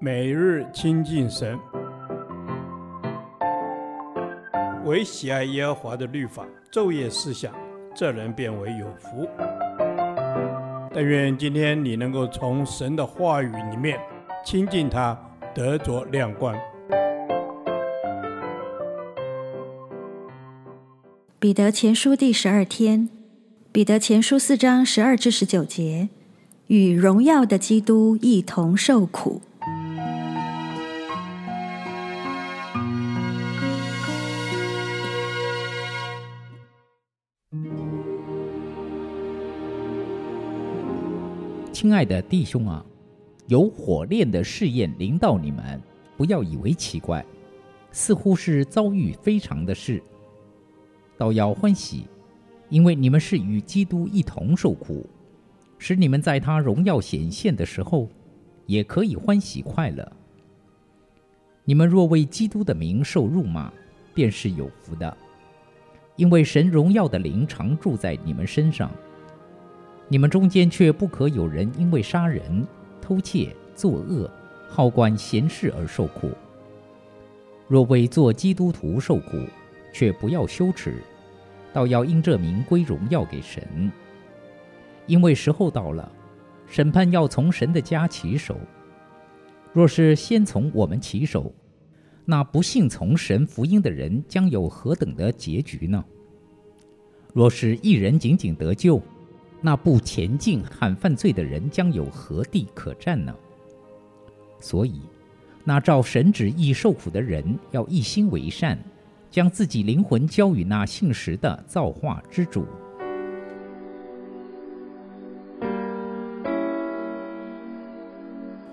每日亲近神，唯喜爱耶和华的律法，昼夜思想，这人便为有福。但愿今天你能够从神的话语里面亲近他，得着亮光。彼得前书第十二天，彼得前书四章十二至十九节，与荣耀的基督一同受苦。亲爱的弟兄啊，有火炼的试验临到你们，不要以为奇怪，似乎是遭遇非常的事。倒要欢喜，因为你们是与基督一同受苦，使你们在他荣耀显现的时候，也可以欢喜快乐。你们若为基督的名受辱骂，便是有福的，因为神荣耀的灵常住在你们身上。你们中间却不可有人因为杀人、偷窃、作恶、好管闲事而受苦。若为做基督徒受苦，却不要羞耻，倒要因这名归荣耀给神。因为时候到了，审判要从神的家起手。若是先从我们起手，那不信从神福音的人将有何等的结局呢？若是一人仅仅得救，那不前进喊犯罪的人将有何地可站呢？所以，那照神旨意受苦的人要一心为善。将自己灵魂交与那信实的造化之主。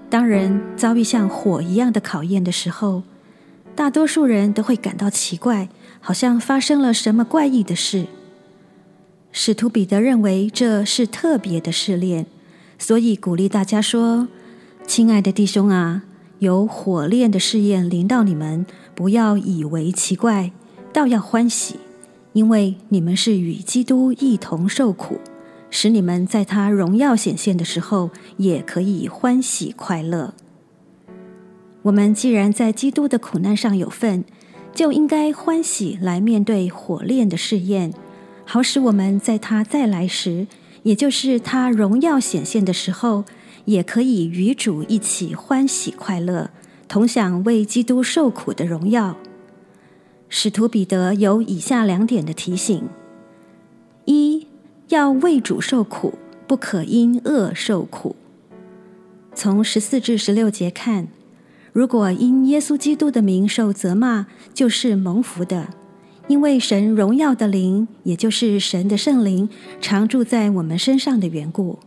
当人遭遇像火一样的考验的时候，大多数人都会感到奇怪，好像发生了什么怪异的事。使徒彼得认为这是特别的试炼，所以鼓励大家说：“亲爱的弟兄啊。”有火炼的试验临到你们，不要以为奇怪，倒要欢喜，因为你们是与基督一同受苦，使你们在他荣耀显现的时候，也可以欢喜快乐。我们既然在基督的苦难上有份，就应该欢喜来面对火炼的试验，好使我们在他再来时，也就是他荣耀显现的时候。也可以与主一起欢喜快乐，同享为基督受苦的荣耀。使徒彼得有以下两点的提醒：一要为主受苦，不可因恶受苦。从十四至十六节看，如果因耶稣基督的名受责骂，就是蒙福的，因为神荣耀的灵，也就是神的圣灵，常住在我们身上的缘故。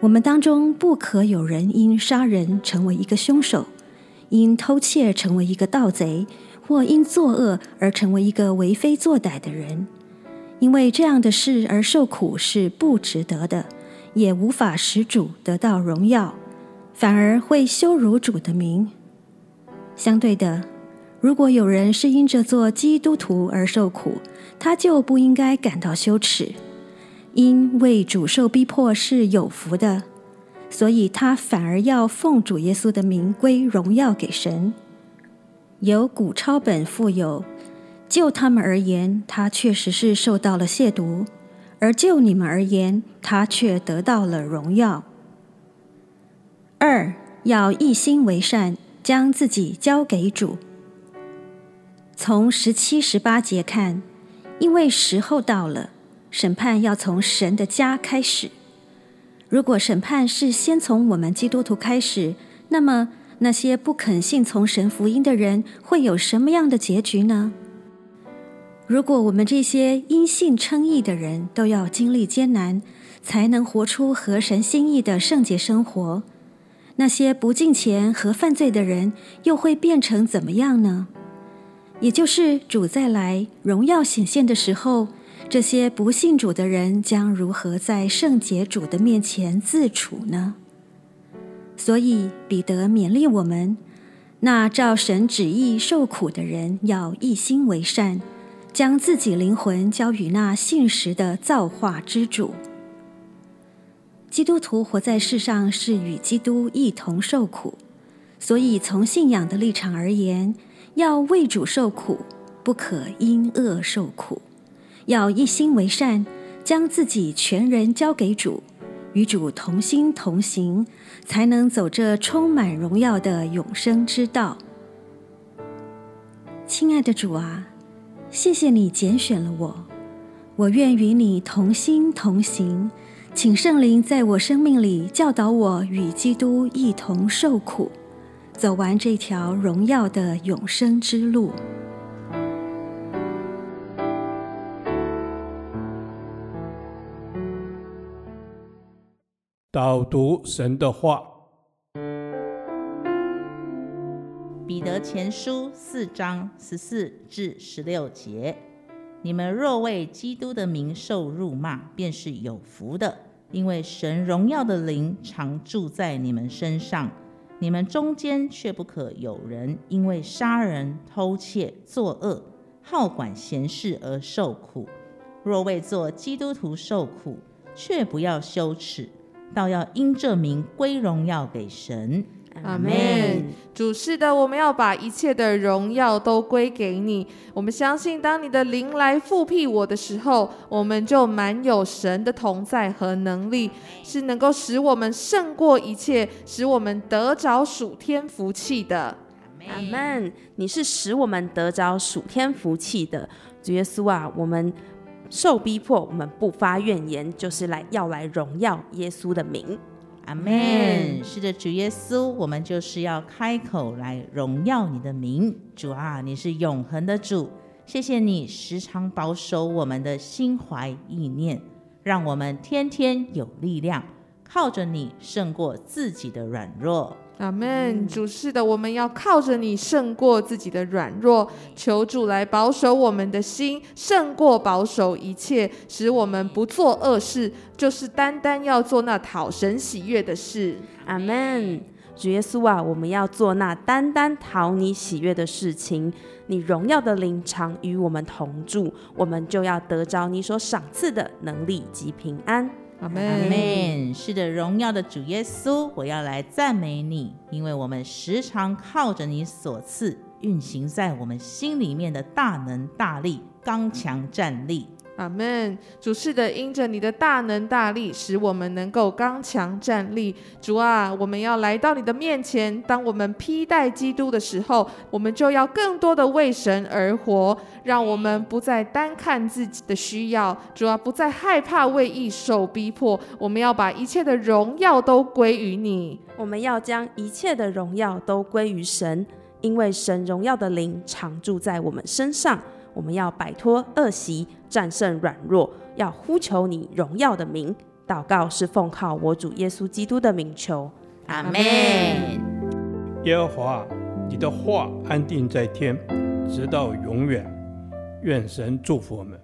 我们当中不可有人因杀人成为一个凶手，因偷窃成为一个盗贼，或因作恶而成为一个为非作歹的人，因为这样的事而受苦是不值得的，也无法使主得到荣耀，反而会羞辱主的名。相对的，如果有人是因着做基督徒而受苦，他就不应该感到羞耻。因为主受逼迫是有福的，所以他反而要奉主耶稣的名归荣耀给神。有古抄本附有，就他们而言，他确实是受到了亵渎；而就你们而言，他却得到了荣耀。二要一心为善，将自己交给主。从十七、十八节看，因为时候到了。审判要从神的家开始。如果审判是先从我们基督徒开始，那么那些不肯信从神福音的人会有什么样的结局呢？如果我们这些因信称义的人都要经历艰难，才能活出合神心意的圣洁生活，那些不敬虔和犯罪的人又会变成怎么样呢？也就是主再来荣耀显现的时候。这些不信主的人将如何在圣洁主的面前自处呢？所以彼得勉励我们：那照神旨意受苦的人，要一心为善，将自己灵魂交与那信实的造化之主。基督徒活在世上是与基督一同受苦，所以从信仰的立场而言，要为主受苦，不可因恶受苦，要一心为善，将自己全人交给主，与主同心同行，才能走这充满荣耀的永生之道。亲爱的主啊，谢谢你拣选了我，我愿与你同心同行。请圣灵在我生命里教导我，与基督一同受苦，走完这条荣耀的永生之路。导读神的话，彼得前书四章十四至十六节。你们若为基督的名受辱骂，便是有福的，因为神荣耀的灵常住在你们身上。你们中间却不可有人因为杀人、偷窃、作恶、好管闲事而受苦。若为做基督徒受苦，却不要羞耻，倒要因这名归荣耀给神。阿门。主是的，我们要把一切的荣耀都归给你。我们相信，当你的灵来复辟我的时候，我们就满有神的同在和能力，是能够使我们胜过一切，使我们得着属天福气的。阿门。你是使我们得着属天福气的，主耶稣啊，我们受逼迫，我们不发怨言，就是来要来荣耀耶稣的名。阿门。是的，主耶稣，我们就是要开口来荣耀你的名。主啊，你是永恒的主，谢谢你时常保守我们的心怀意念，让我们天天有力量，靠着你胜过自己的软弱。阿门，主是的，我们要靠着你胜过自己的软弱，求主来保守我们的心，胜过保守一切，使我们不做恶事，就是单单要做那讨神喜悦的事。阿门，主耶稣啊，我们要做那单单讨你喜悦的事情，你荣耀的灵常与我们同住，我们就要得着你所赏赐的能力及平安。阿门，阿门。是的，荣耀的主耶稣，我要来赞美你，因为我们时常靠着你所赐运行在我们心里面的大能大力，刚强站立。阿门，主是的，因着你的大能大力，使我们能够刚强站立。主啊，我们要来到你的面前。当我们披戴基督的时候，我们就要更多的为神而活，让我们不再单看自己的需要。主啊，不再害怕为义受逼迫。我们要把一切的荣耀都归于你。我们要将一切的荣耀都归于神，因为神荣耀的灵常住在我们身上。我们要摆脱恶习，战胜软弱，要呼求你荣耀的名。祷告是奉靠我主耶稣基督的名求，阿门。耶和华，你的话安定在天，直到永远。愿神祝福我们。